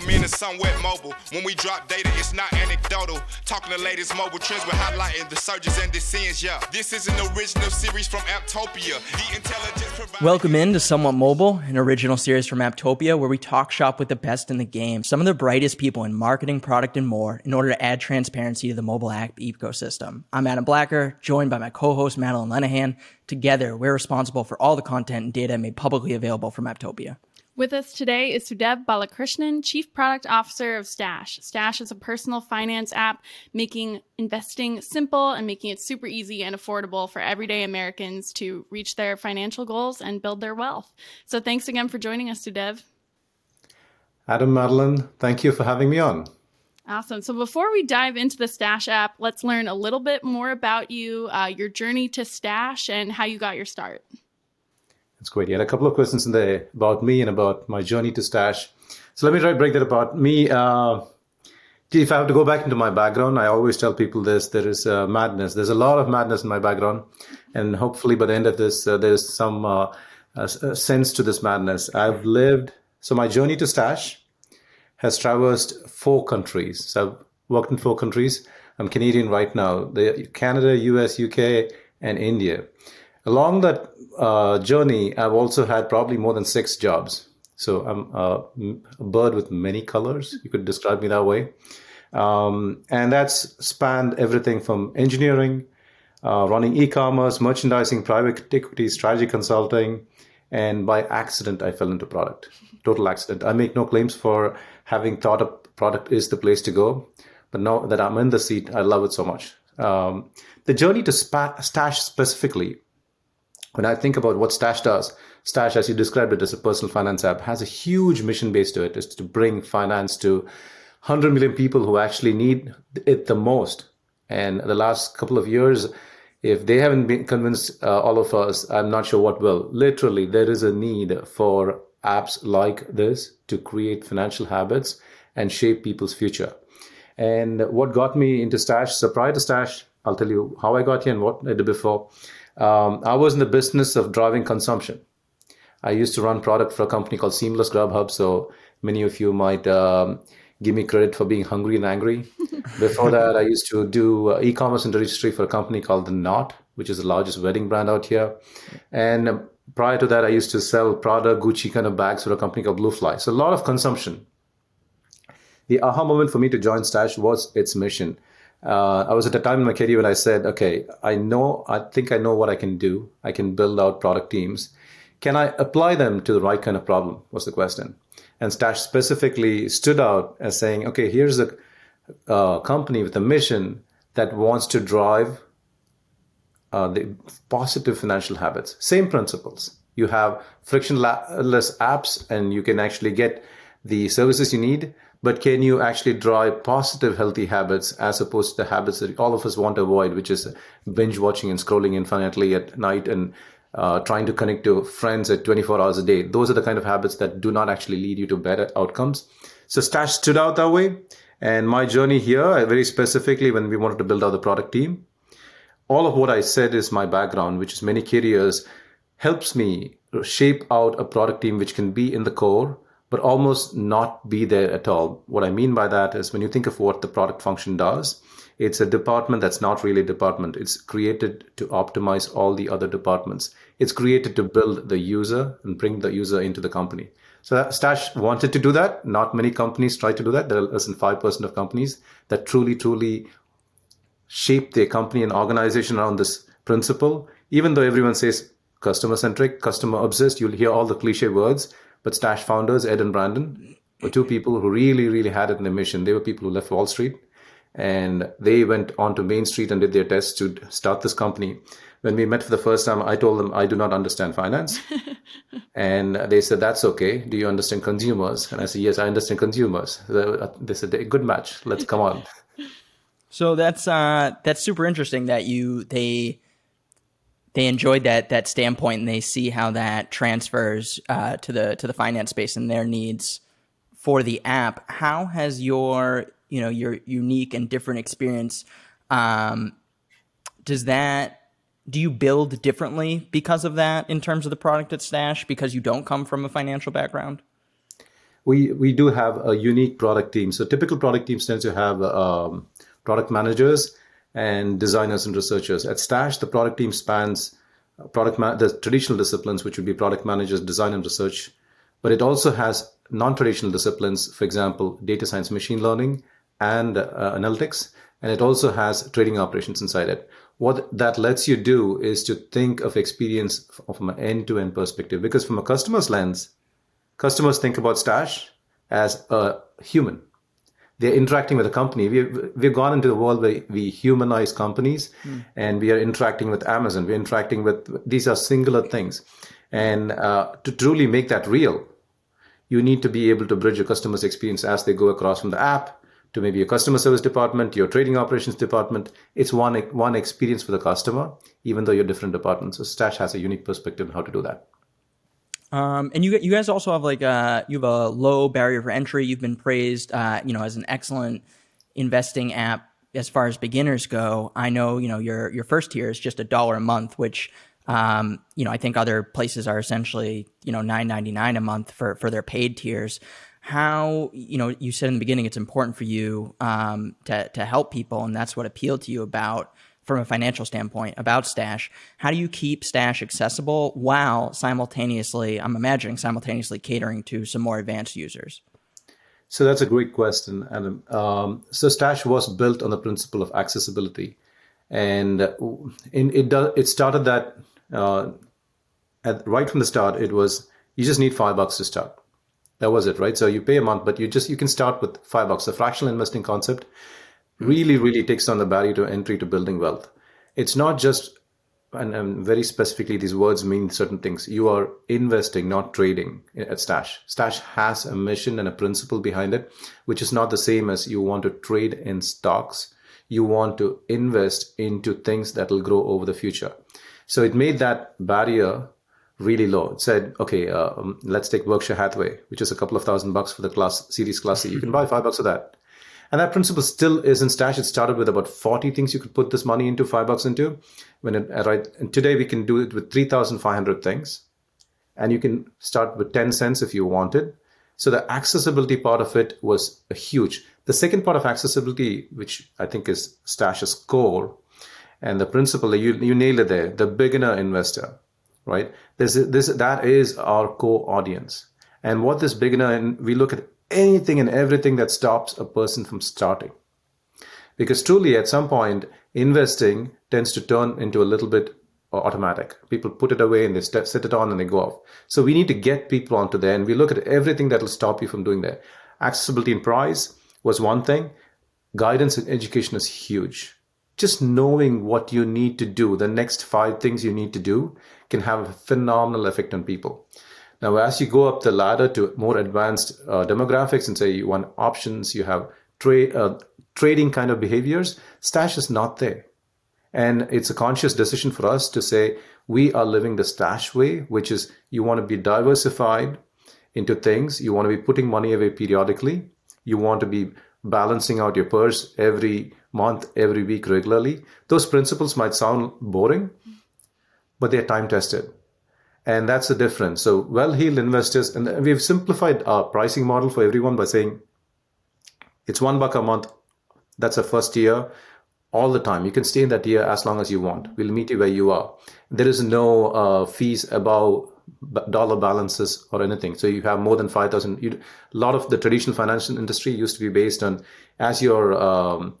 recommending somewhat mobile. When we drop data, it's not anecdotal. Talking the latest mobile trends, we're highlighting the surges and descents. Yeah, this is an original series from Apptopia. The intelligence provider. Welcome in to Somewhat Mobile, an original series from Apptopia where we talk shop with the best in the game, some of the brightest people in marketing, product, and more in order to add transparency to the mobile app ecosystem. I'm Adam Blacker, joined by my co-host Madeline Lenahan. Together, we're responsible for all the content and data made publicly available from Apptopia. With us today is Sudev Balakrishnan, Chief Product Officer of Stash. Stash is a personal finance app making investing simple and making it super easy and affordable for everyday Americans to reach their financial goals and build their wealth. So thanks again for joining us, Sudev. Adam Madeline, thank you for having me on. Awesome. So before we dive into the Stash app, let's learn a little bit more about you, uh, your journey to Stash, and how you got your start. That's great. You had a couple of questions in there about me and about my journey to Stash. So let me try to break that apart. Me, uh, if I have to go back into my background, I always tell people this: there is uh, madness. There's a lot of madness in my background, and hopefully by the end of this, uh, there's some uh, sense to this madness. I've lived. So my journey to Stash has traversed four countries. So I've worked in four countries. I'm Canadian right now. The Canada, US, UK, and India. Along that uh, journey, I've also had probably more than six jobs. So I'm a, a bird with many colors. You could describe me that way. Um, and that's spanned everything from engineering, uh, running e-commerce, merchandising, private equity, strategy consulting, and by accident, I fell into product. Total accident. I make no claims for having thought a product is the place to go, but now that I'm in the seat, I love it so much. Um, the journey to spa- Stash specifically when I think about what Stash does, Stash, as you described it as a personal finance app, has a huge mission base to it, is to bring finance to 100 million people who actually need it the most. And the last couple of years, if they haven't been convinced uh, all of us, I'm not sure what will. Literally, there is a need for apps like this to create financial habits and shape people's future. And what got me into Stash, so prior to Stash, I'll tell you how I got here and what I did before. Um, I was in the business of driving consumption. I used to run product for a company called Seamless Grubhub. So many of you might um, give me credit for being hungry and angry. Before that, I used to do uh, e-commerce and registry for a company called The Knot, which is the largest wedding brand out here. And prior to that, I used to sell Prada, Gucci kind of bags for a company called Bluefly. So a lot of consumption. The aha moment for me to join Stash was its mission uh, I was at a time in my career when I said, okay, I know, I think I know what I can do. I can build out product teams. Can I apply them to the right kind of problem? Was the question. And Stash specifically stood out as saying, okay, here's a uh, company with a mission that wants to drive uh, the positive financial habits. Same principles. You have frictionless apps and you can actually get the services you need but can you actually drive positive healthy habits as opposed to the habits that all of us want to avoid which is binge watching and scrolling infinitely at night and uh, trying to connect to friends at 24 hours a day? Those are the kind of habits that do not actually lead you to better outcomes. So stash stood out that way. And my journey here very specifically when we wanted to build out the product team all of what i said is my background which is many careers helps me shape out a product team which can be in the core but almost not be there at all. What I mean by that is when you think of what the product function does, it's a department that's not really a department. It's created to optimize all the other departments. It's created to build the user and bring the user into the company. So Stash wanted to do that. Not many companies try to do that. There are less than 5% of companies that truly, truly shape their company and organization around this principle. Even though everyone says customer centric, customer obsessed, you'll hear all the cliche words. But Stash founders, Ed and Brandon, were two people who really, really had it in their mission. They were people who left Wall Street and they went on to Main Street and did their tests to start this company. When we met for the first time, I told them I do not understand finance. and they said, That's okay. Do you understand consumers? And I said, Yes, I understand consumers. They said, Good match. Let's come on. So that's uh, that's super interesting that you they they enjoyed that that standpoint and they see how that transfers uh, to the to the finance space and their needs for the app. How has your you know your unique and different experience um, does that do you build differently because of that in terms of the product at Stash because you don't come from a financial background? we we do have a unique product team. So typical product teams tend to have um, product managers and designers and researchers. At Stash, the product team spans uh, product ma- the traditional disciplines, which would be product managers, design and research, but it also has non-traditional disciplines, for example, data science, machine learning, and uh, analytics, and it also has trading operations inside it. What that lets you do is to think of experience from an end-to-end perspective, because from a customer's lens, customers think about Stash as a human they're interacting with a company. We've, we've gone into the world where we humanize companies mm. and we are interacting with Amazon. We're interacting with, these are singular things. And uh, to truly make that real, you need to be able to bridge a customer's experience as they go across from the app to maybe a customer service department, your trading operations department. It's one, one experience for the customer, even though you're different departments. So Stash has a unique perspective on how to do that. Um, and you you guys also have like a uh, you have a low barrier for entry. You've been praised, uh, you know, as an excellent investing app as far as beginners go. I know you know your your first tier is just a dollar a month, which um, you know I think other places are essentially you know nine ninety nine a month for for their paid tiers. How you know you said in the beginning it's important for you um, to to help people, and that's what appealed to you about from a financial standpoint about Stash. How do you keep Stash accessible while simultaneously, I'm imagining, simultaneously catering to some more advanced users? So that's a great question, Adam. Um, so Stash was built on the principle of accessibility, and in, it it started that uh, at, right from the start. It was you just need five bucks to start. That was it, right? So you pay a month, but you just you can start with five bucks. The fractional investing concept really, really takes down the barrier to entry to building wealth. It's not just, and, and very specifically, these words mean certain things. You are investing, not trading at Stash. Stash has a mission and a principle behind it, which is not the same as you want to trade in stocks. You want to invest into things that will grow over the future. So it made that barrier really low. It said, okay, uh, let's take Berkshire Hathaway, which is a couple of thousand bucks for the class series class C. You can buy five bucks of that. And that principle still is in Stash. It started with about 40 things you could put this money into, five bucks into. When it, uh, right, and today we can do it with 3,500 things. And you can start with 10 cents if you wanted. So the accessibility part of it was huge. The second part of accessibility, which I think is Stash's core, and the principle you you nailed it there, the beginner investor, right? This this that is our core audience. And what this beginner and we look at anything and everything that stops a person from starting. Because truly, at some point, investing tends to turn into a little bit automatic. People put it away and they set it on and they go off. So we need to get people onto there and we look at everything that will stop you from doing that. Accessibility and price was one thing. Guidance and education is huge. Just knowing what you need to do, the next five things you need to do, can have a phenomenal effect on people. Now, as you go up the ladder to more advanced uh, demographics and say you want options, you have uh, trading kind of behaviors, Stash is not there. And it's a conscious decision for us to say we are living the Stash way, which is you want to be diversified into things. You want to be putting money away periodically. You want to be balancing out your purse every month, every week regularly. Those principles might sound boring, but they're time tested. And that's the difference. So well-heeled investors, and we've simplified our pricing model for everyone by saying it's one buck a month. That's a first year all the time. You can stay in that year as long as you want. We'll meet you where you are. There is no uh, fees above dollar balances or anything. So you have more than 5,000. A lot of the traditional financial industry used to be based on as your um,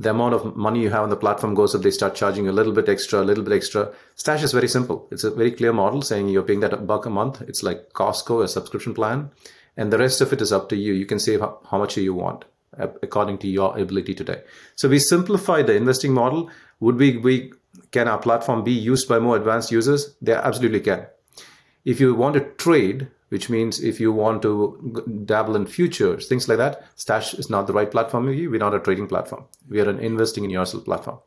the amount of money you have on the platform goes up, they start charging you a little bit extra, a little bit extra. Stash is very simple. It's a very clear model saying you're paying that a buck a month. It's like Costco, a subscription plan. And the rest of it is up to you. You can save how much you want according to your ability today. So we simplify the investing model. Would we, we can our platform be used by more advanced users? They absolutely can. If you want to trade, which means if you want to dabble in futures, things like that, Stash is not the right platform for you. We're not a trading platform. We are an investing in yourself platform.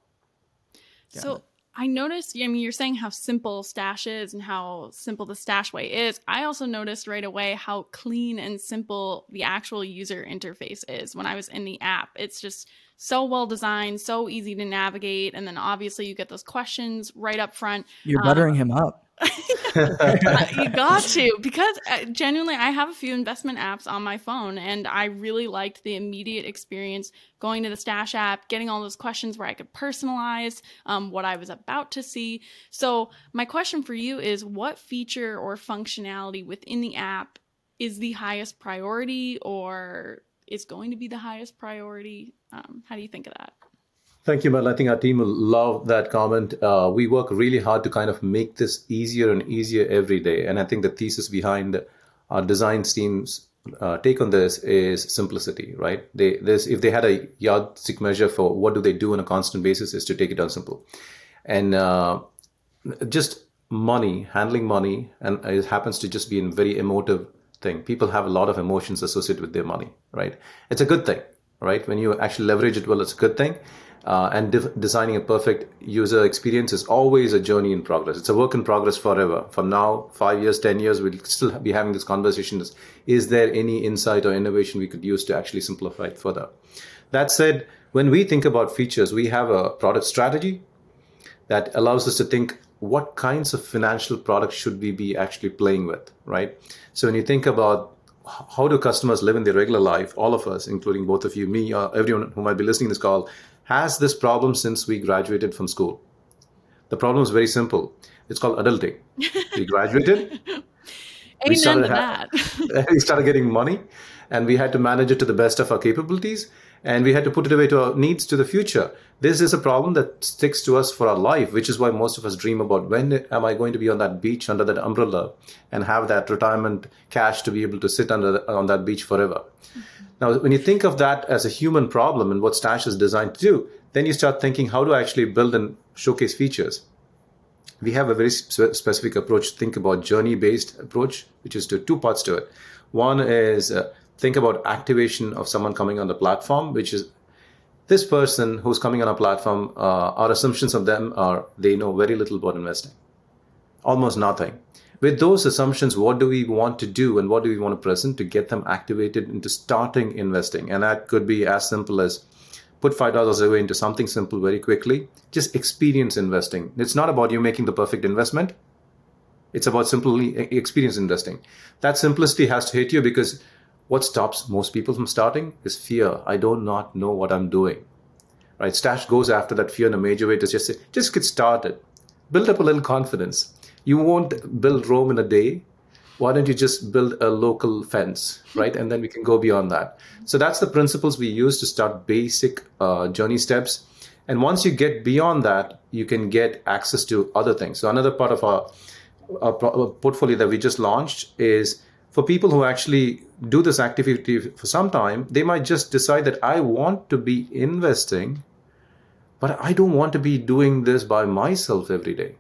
So I noticed, I mean, you're saying how simple Stash is and how simple the Stash way is. I also noticed right away how clean and simple the actual user interface is when I was in the app. It's just so well designed, so easy to navigate, and then obviously you get those questions right up front. You're buttering um, him up. you got to because uh, genuinely i have a few investment apps on my phone and i really liked the immediate experience going to the stash app getting all those questions where i could personalize um, what i was about to see so my question for you is what feature or functionality within the app is the highest priority or is going to be the highest priority um, how do you think of that Thank you, Mel. I think our team will love that comment. Uh, we work really hard to kind of make this easier and easier every day. And I think the thesis behind our design team's uh, take on this is simplicity, right? They, this, if they had a yardstick measure for what do they do on a constant basis, is to take it down simple. And uh, just money, handling money, and it happens to just be a very emotive thing. People have a lot of emotions associated with their money, right? It's a good thing, right? When you actually leverage it well, it's a good thing uh, and de- designing a perfect user experience is always a journey in progress. It's a work in progress forever. From now, five years, 10 years, we'll still be having this conversation. Is, is there any insight or innovation we could use to actually simplify it further? That said, when we think about features, we have a product strategy that allows us to think what kinds of financial products should we be actually playing with, right? So when you think about how do customers live in their regular life, all of us, including both of you, me, uh, everyone who might be listening to this call, has this problem since we graduated from school. The problem is very simple. It's called adulting. We graduated. we started, ha- we started getting money and we had to manage it to the best of our capabilities and we had to put it away to our needs to the future. This is a problem that sticks to us for our life, which is why most of us dream about when am I going to be on that beach under that umbrella and have that retirement cash to be able to sit under the, on that beach forever. Now, when you think of that as a human problem and what Stash is designed to do, then you start thinking how to actually build and showcase features. We have a very spe- specific approach. Think about journey-based approach, which is to two parts to it. One is uh, think about activation of someone coming on the platform, which is this person who's coming on a platform. Uh, our assumptions of them are they know very little about investing, almost nothing with those assumptions, what do we want to do and what do we want to present to get them activated into starting investing? And that could be as simple as put $5 away into something simple very quickly. Just experience investing. It's not about you making the perfect investment. It's about simply experience investing. That simplicity has to hit you because what stops most people from starting is fear. I do not know what I'm doing. Right? Stash goes after that fear in a major way to just say, just get started. Build up a little confidence you won't build Rome in a day. Why don't you just build a local fence, right? And then we can go beyond that. So that's the principles we use to start basic uh, journey steps. And once you get beyond that, you can get access to other things. So another part of our, our portfolio that we just launched is for people who actually do this activity for some time, they might just decide that I want to be investing, but I don't want to be doing this by myself every day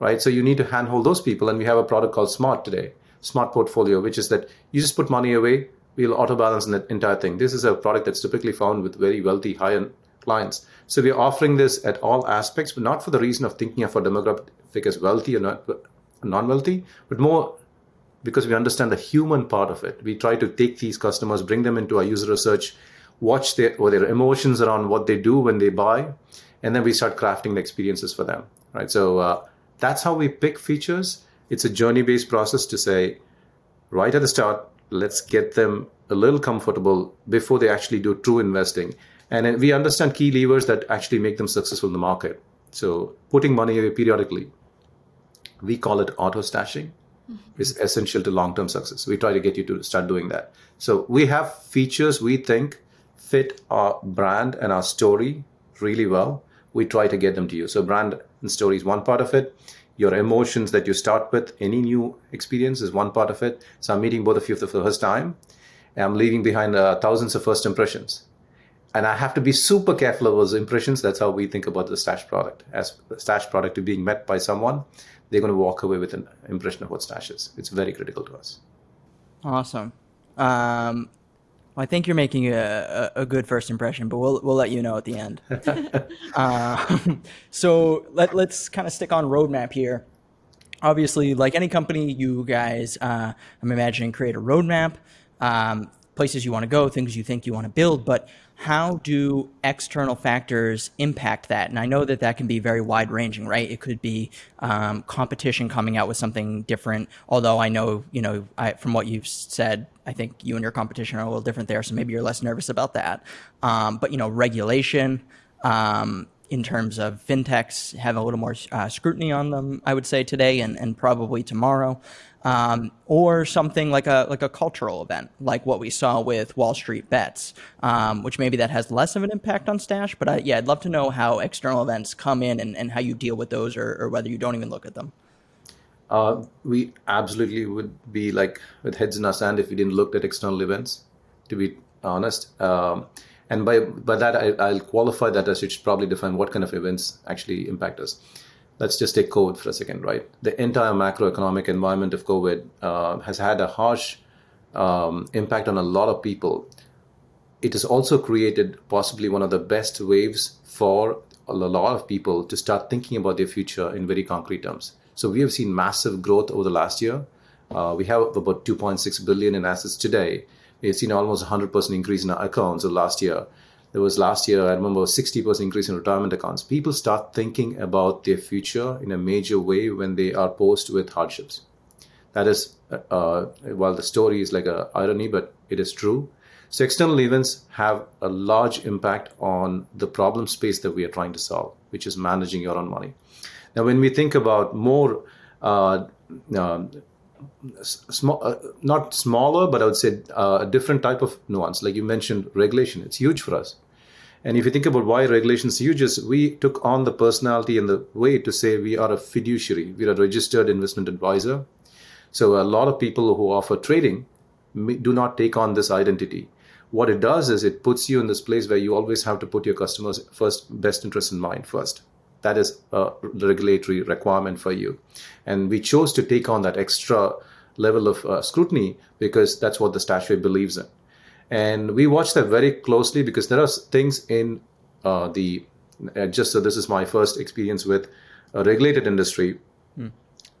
right? So you need to handhold those people. And we have a product called Smart today, Smart Portfolio, which is that you just put money away, we'll auto balance the entire thing. This is a product that's typically found with very wealthy, high end clients. So we're offering this at all aspects, but not for the reason of thinking of our demographic as wealthy or not non-wealthy, but more because we understand the human part of it. We try to take these customers, bring them into our user research, watch their or their emotions around what they do when they buy, and then we start crafting the experiences for them. Right. So uh, that's how we pick features. It's a journey based process to say, right at the start, let's get them a little comfortable before they actually do true investing. And we understand key levers that actually make them successful in the market. So putting money away periodically, we call it auto stashing. Is essential to long term success. We try to get you to start doing that. So we have features we think fit our brand and our story really well. We try to get them to you. So brand and story is one part of it. Your emotions that you start with, any new experience is one part of it. So I'm meeting both of you for the first time. I'm leaving behind uh, thousands of first impressions. And I have to be super careful of those impressions. That's how we think about the Stash product. As the Stash product to being met by someone, they're going to walk away with an impression of what Stash is. It's very critical to us. Awesome. Um, I think you're making a, a, a, good first impression, but we'll we'll let you know at the end. uh, so let let's kind of stick on roadmap here. Obviously, like any company, you guys, uh, I'm imagining, create a roadmap, um, places you want to go, things you think you want to build, but how do external factors impact that? And I know that that can be very wide ranging, right? It could be um, competition coming out with something different. Although I know, you know, I, from what you've said, I think you and your competition are a little different there, so maybe you're less nervous about that. Um, but you know, regulation. Um, in terms of fintechs have a little more uh, scrutiny on them, I would say today and, and probably tomorrow um, or something like a like a cultural event, like what we saw with Wall Street Bets, um, which maybe that has less of an impact on Stash. But I, yeah, I'd love to know how external events come in and, and how you deal with those, or, or whether you don't even look at them. Uh, we absolutely would be like with heads in our sand if we didn't look at external events. To be honest. Um, and by by that I, will qualify that as it should probably define what kind of events actually impact us let's just take COVID for a second, right? The entire macroeconomic environment of COVID uh, has had a harsh um, impact on a lot of people. It has also created possibly one of the best waves for a lot of people to start thinking about their future in very concrete terms. So we have seen massive growth over the last year. Uh, we have about 2.6 billion in assets today. We've seen almost 100% increase in our accounts last year there was last year, I remember, a 60% increase in retirement accounts. People start thinking about their future in a major way when they are posed with hardships. That is, uh, while the story is like a irony, but it is true. So external events have a large impact on the problem space that we are trying to solve, which is managing your own money. Now, when we think about more uh, uh, small, uh, not smaller, but I would say uh, a different type of nuance. Like you mentioned, regulation. It's huge for us. And if you think about why regulation is huge, we took on the personality and the way to say we are a fiduciary. We are a registered investment advisor. So a lot of people who offer trading do not take on this identity. What it does is it puts you in this place where you always have to put your customers' first best interest in mind first. That is a regulatory requirement for you. And we chose to take on that extra level of uh, scrutiny because that's what the statute believes in. And we watch that very closely because there are things in uh, the, uh, just so this is my first experience with a regulated industry. Mm.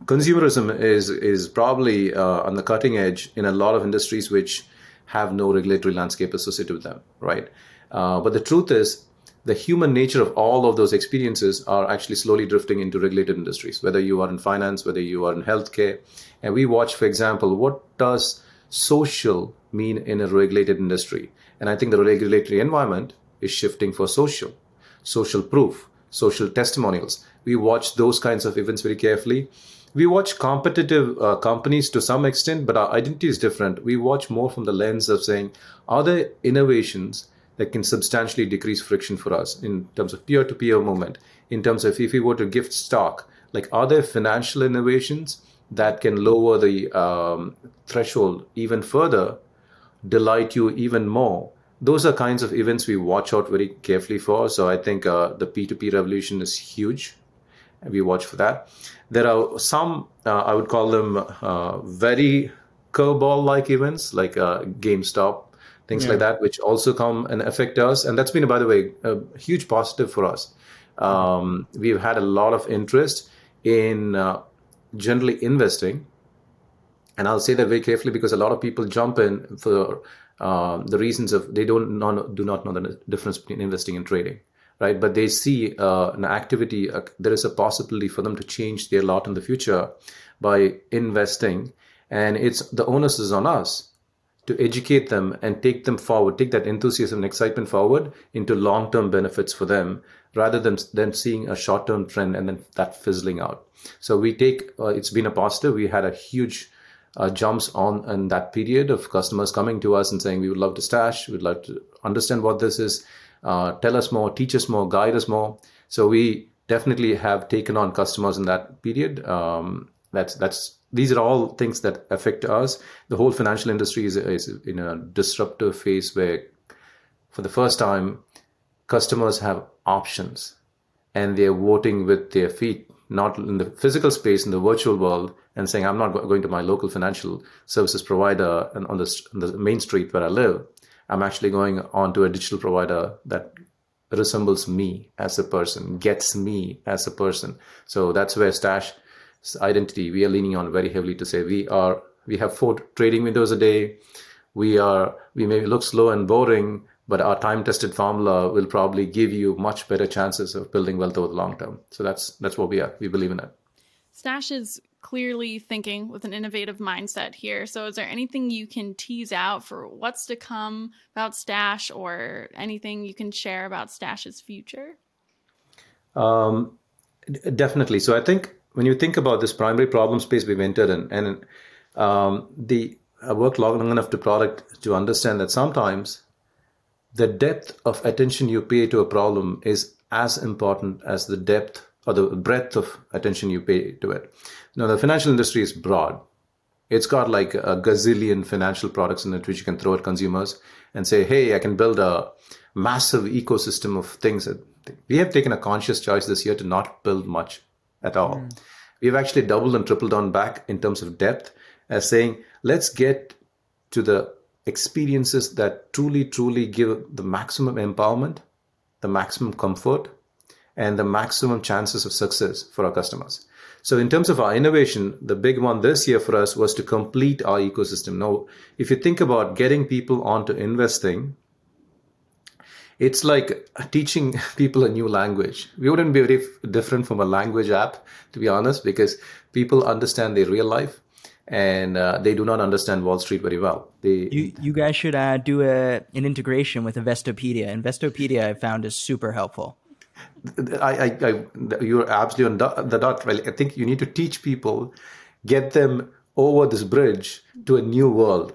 Consumerism is, is probably uh, on the cutting edge in a lot of industries which have no regulatory landscape associated with them, right? Uh, but the truth is, the human nature of all of those experiences are actually slowly drifting into regulated industries, whether you are in finance, whether you are in healthcare. And we watch, for example, what does social mean in a regulated industry? And I think the regulatory environment is shifting for social, social proof, social testimonials. We watch those kinds of events very carefully. We watch competitive uh, companies to some extent, but our identity is different. We watch more from the lens of saying, are there innovations that can substantially decrease friction for us in terms of peer to peer movement, in terms of if we were to gift stock, like are there financial innovations that can lower the um, threshold even further, delight you even more? Those are kinds of events we watch out very carefully for. So I think uh, the P2P revolution is huge. We watch for that. There are some, uh, I would call them uh, very curveball like events, like uh, GameStop things yeah. like that, which also come and affect us. And that's been, by the way, a huge positive for us. Um, we've had a lot of interest in uh, generally investing. And I'll say that very carefully because a lot of people jump in for uh, the reasons of they don't know, do not know the difference between investing and trading, right? But they see uh, an activity, uh, there is a possibility for them to change their lot in the future by investing. And it's the onus is on us to educate them and take them forward, take that enthusiasm and excitement forward into long term benefits for them rather than them seeing a short term trend and then that fizzling out. So we take, uh, it's been a positive. We had a huge uh, jumps on in that period of customers coming to us and saying, we would love to stash, we'd like to understand what this is, uh, tell us more, teach us more, guide us more. So we definitely have taken on customers in that period. Um, that's that's these are all things that affect us. The whole financial industry is, is in a disruptive phase where, for the first time, customers have options and they're voting with their feet, not in the physical space, in the virtual world, and saying, I'm not going to my local financial services provider on the, on the main street where I live. I'm actually going on to a digital provider that resembles me as a person, gets me as a person. So that's where Stash identity we are leaning on very heavily to say we are we have four trading windows a day we are we may look slow and boring, but our time tested formula will probably give you much better chances of building wealth over the long term. So that's that's what we are. We believe in that. Stash is clearly thinking with an innovative mindset here. So, is there anything you can tease out for what's to come about Stash or anything you can share about Stash's future? Um, definitely. So, I think when you think about this primary problem space we've entered in, and um, the I worked long enough to product to understand that sometimes the depth of attention you pay to a problem is as important as the depth or the breadth of attention you pay to it. Now, the financial industry is broad. It's got like a gazillion financial products in it which you can throw at consumers and say, hey, I can build a massive ecosystem of things. We have taken a conscious choice this year to not build much at all. Mm. We've actually doubled and tripled on back in terms of depth as saying, let's get to the experiences that truly, truly give the maximum empowerment, the maximum comfort, and the maximum chances of success for our customers. So, in terms of our innovation, the big one this year for us was to complete our ecosystem. Now, if you think about getting people onto investing, it's like teaching people a new language. We wouldn't be very different from a language app, to be honest, because people understand their real life and uh, they do not understand Wall Street very well. They, you, you guys should uh, do a, an integration with Investopedia. Investopedia I found is super helpful. I, I, I, you're absolutely on the dot. Right? I think you need to teach people, get them over this bridge to a new world.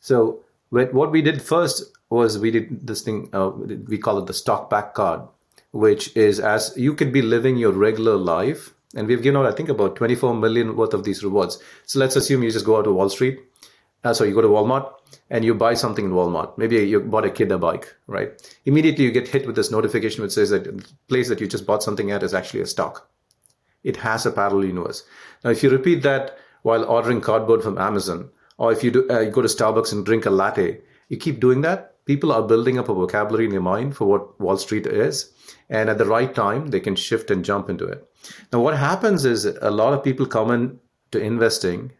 So what we did first was we did this thing. Uh, we call it the stock back card, which is as you could be living your regular life, and we've given out I think about 24 million worth of these rewards. So let's assume you just go out to Wall Street. Uh, so you go to Walmart and you buy something in Walmart. Maybe you bought a kid a bike, right? Immediately you get hit with this notification which says that the place that you just bought something at is actually a stock. It has a parallel universe. Now, if you repeat that while ordering cardboard from Amazon, or if you, do, uh, you go to Starbucks and drink a latte, you keep doing that, people are building up a vocabulary in their mind for what Wall Street is. And at the right time, they can shift and jump into it. Now, what happens is a lot of people come in to investing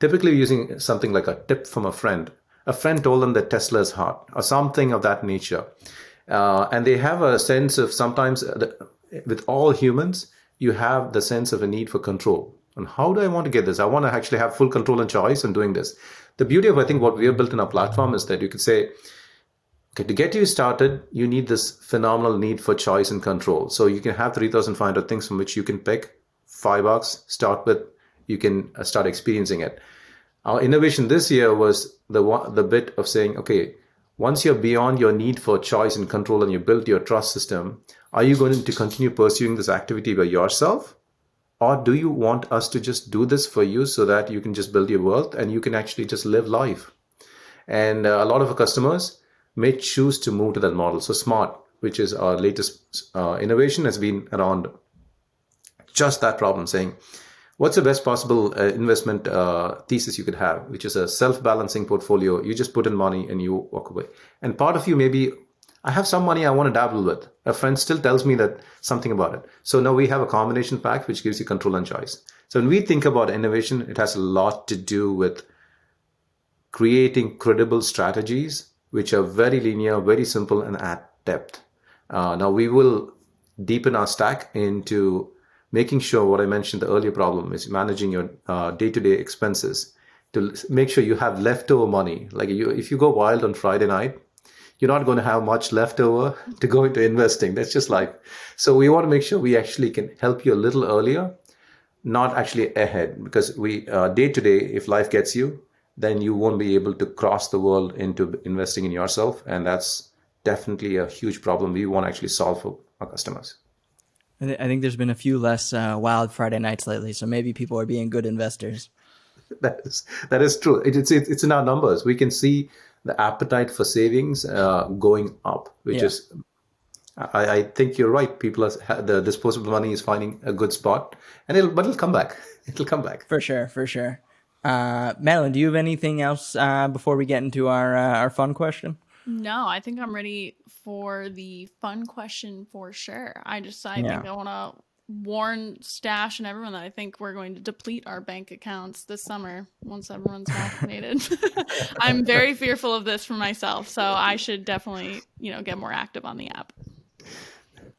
typically using something like a tip from a friend a friend told them that Tesla is hot or something of that nature. Uh, and they have a sense of sometimes uh, with all humans, you have the sense of a need for control. And how do I want to get this? I want to actually have full control and choice in doing this. The beauty of, I think, what we have built in our platform is that you could say, okay, to get you started, you need this phenomenal need for choice and control. So you can have 3,500 things from which you can pick five bucks, start with, you can uh, start experiencing it. Our innovation this year was the the bit of saying, okay, once you're beyond your need for choice and control and you build your trust system, are you going to continue pursuing this activity by yourself? Or do you want us to just do this for you so that you can just build your wealth and you can actually just live life? And uh, a lot of our customers may choose to move to that model. So Smart, which is our latest uh, innovation, has been around just that problem, saying, what's the best possible uh, investment uh, thesis you could have, which is a self-balancing portfolio. You just put in money and you walk away. And part of you maybe, I have some money I want to dabble with. A friend still tells me that something about it. So now we have a combination pack which gives you control and choice. So when we think about innovation, it has a lot to do with creating credible strategies which are very linear, very simple, and at depth. Uh, now we will deepen our stack into making sure what I mentioned the earlier problem is managing your uh, day-to-day expenses to make sure you have leftover money. Like you, if you go wild on Friday night, you're not going to have much leftover to go into investing. That's just life. So we want to make sure we actually can help you a little earlier, not actually ahead, because we day to day, if life gets you, then you won't be able to cross the world into investing in yourself, and that's definitely a huge problem we want to actually solve for our customers. I, th- I think there's been a few less uh, wild Friday nights lately, so maybe people are being good investors. That is that is true. It, it's it, it's in our numbers. We can see the appetite for savings uh, going up, which yeah. is. I, I, think you're right. People are the disposable money is finding a good spot, and it'll but it'll come back. It'll come back for sure, for sure. Uh, Madeline, do you have anything else uh, before we get into our uh, our fun question? No, I think I'm ready for the fun question for sure. I just I yeah. think I want to warn Stash and everyone that I think we're going to deplete our bank accounts this summer once everyone's vaccinated. I'm very fearful of this for myself, so I should definitely, you know, get more active on the app.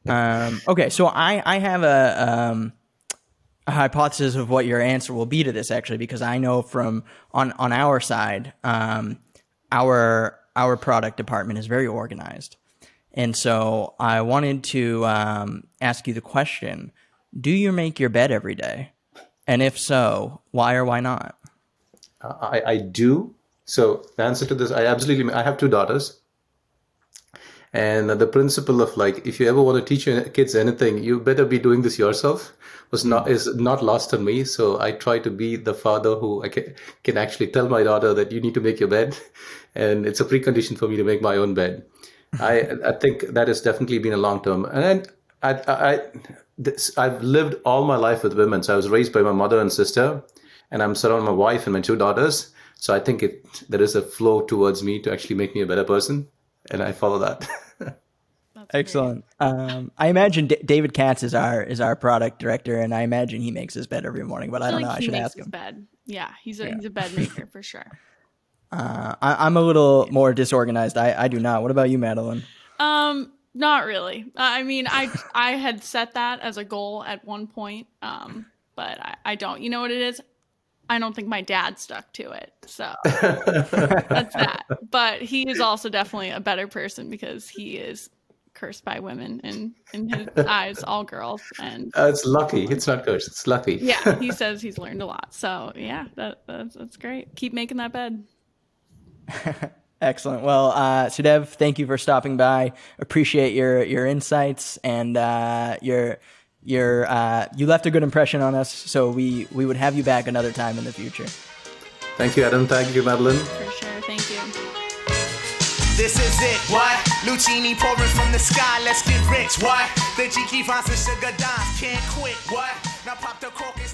Um, okay, so I I have a um, a hypothesis of what your answer will be to this actually, because I know from on on our side, um, our our product department is very organized, and so I wanted to um, ask you the question: Do you make your bed every day? And if so, why or why not? I, I do. So the answer to this, I absolutely. I have two daughters, and the principle of like, if you ever want to teach your kids anything, you better be doing this yourself. Was not hmm. is not lost on me. So I try to be the father who I can, can actually tell my daughter that you need to make your bed, and it's a precondition for me to make my own bed. I I think that has definitely been a long term, and I I this, I've lived all my life with women. So I was raised by my mother and sister, and I'm surrounded by my wife and my two daughters. So I think it there is a flow towards me to actually make me a better person, and I follow that. Excellent. Um, I imagine D- David Katz is our is our product director, and I imagine he makes his bed every morning. But I, I don't feel know. like I should makes ask his him. bed. Yeah, he's a he's a bed maker for sure. Uh, I, I'm a little more disorganized. I, I do not. What about you, Madeline? Um, not really. I mean, I I had set that as a goal at one point, um, but I, I don't. You know what it is? I don't think my dad stuck to it, so that's that. But he is also definitely a better person because he is cursed by women and in his eyes, all girls. And Uh, it's lucky. It's not cursed. It's lucky. yeah, he says he's learned a lot. So yeah, that, that's that's great. Keep making that bed. Excellent. Well, uh, Sudev, thank you for stopping by. Appreciate your your insights and uh, your your uh, you left a good impression on us. So we we would have you back another time in the future. Thank you, Adam. Thank you, Madeline. For sure. Thank you. This is it, what? Lucini pouring from the sky, let's get rich, what? The Jiki Vance and Sugar Dimes can't quit, what? Now pop the cork and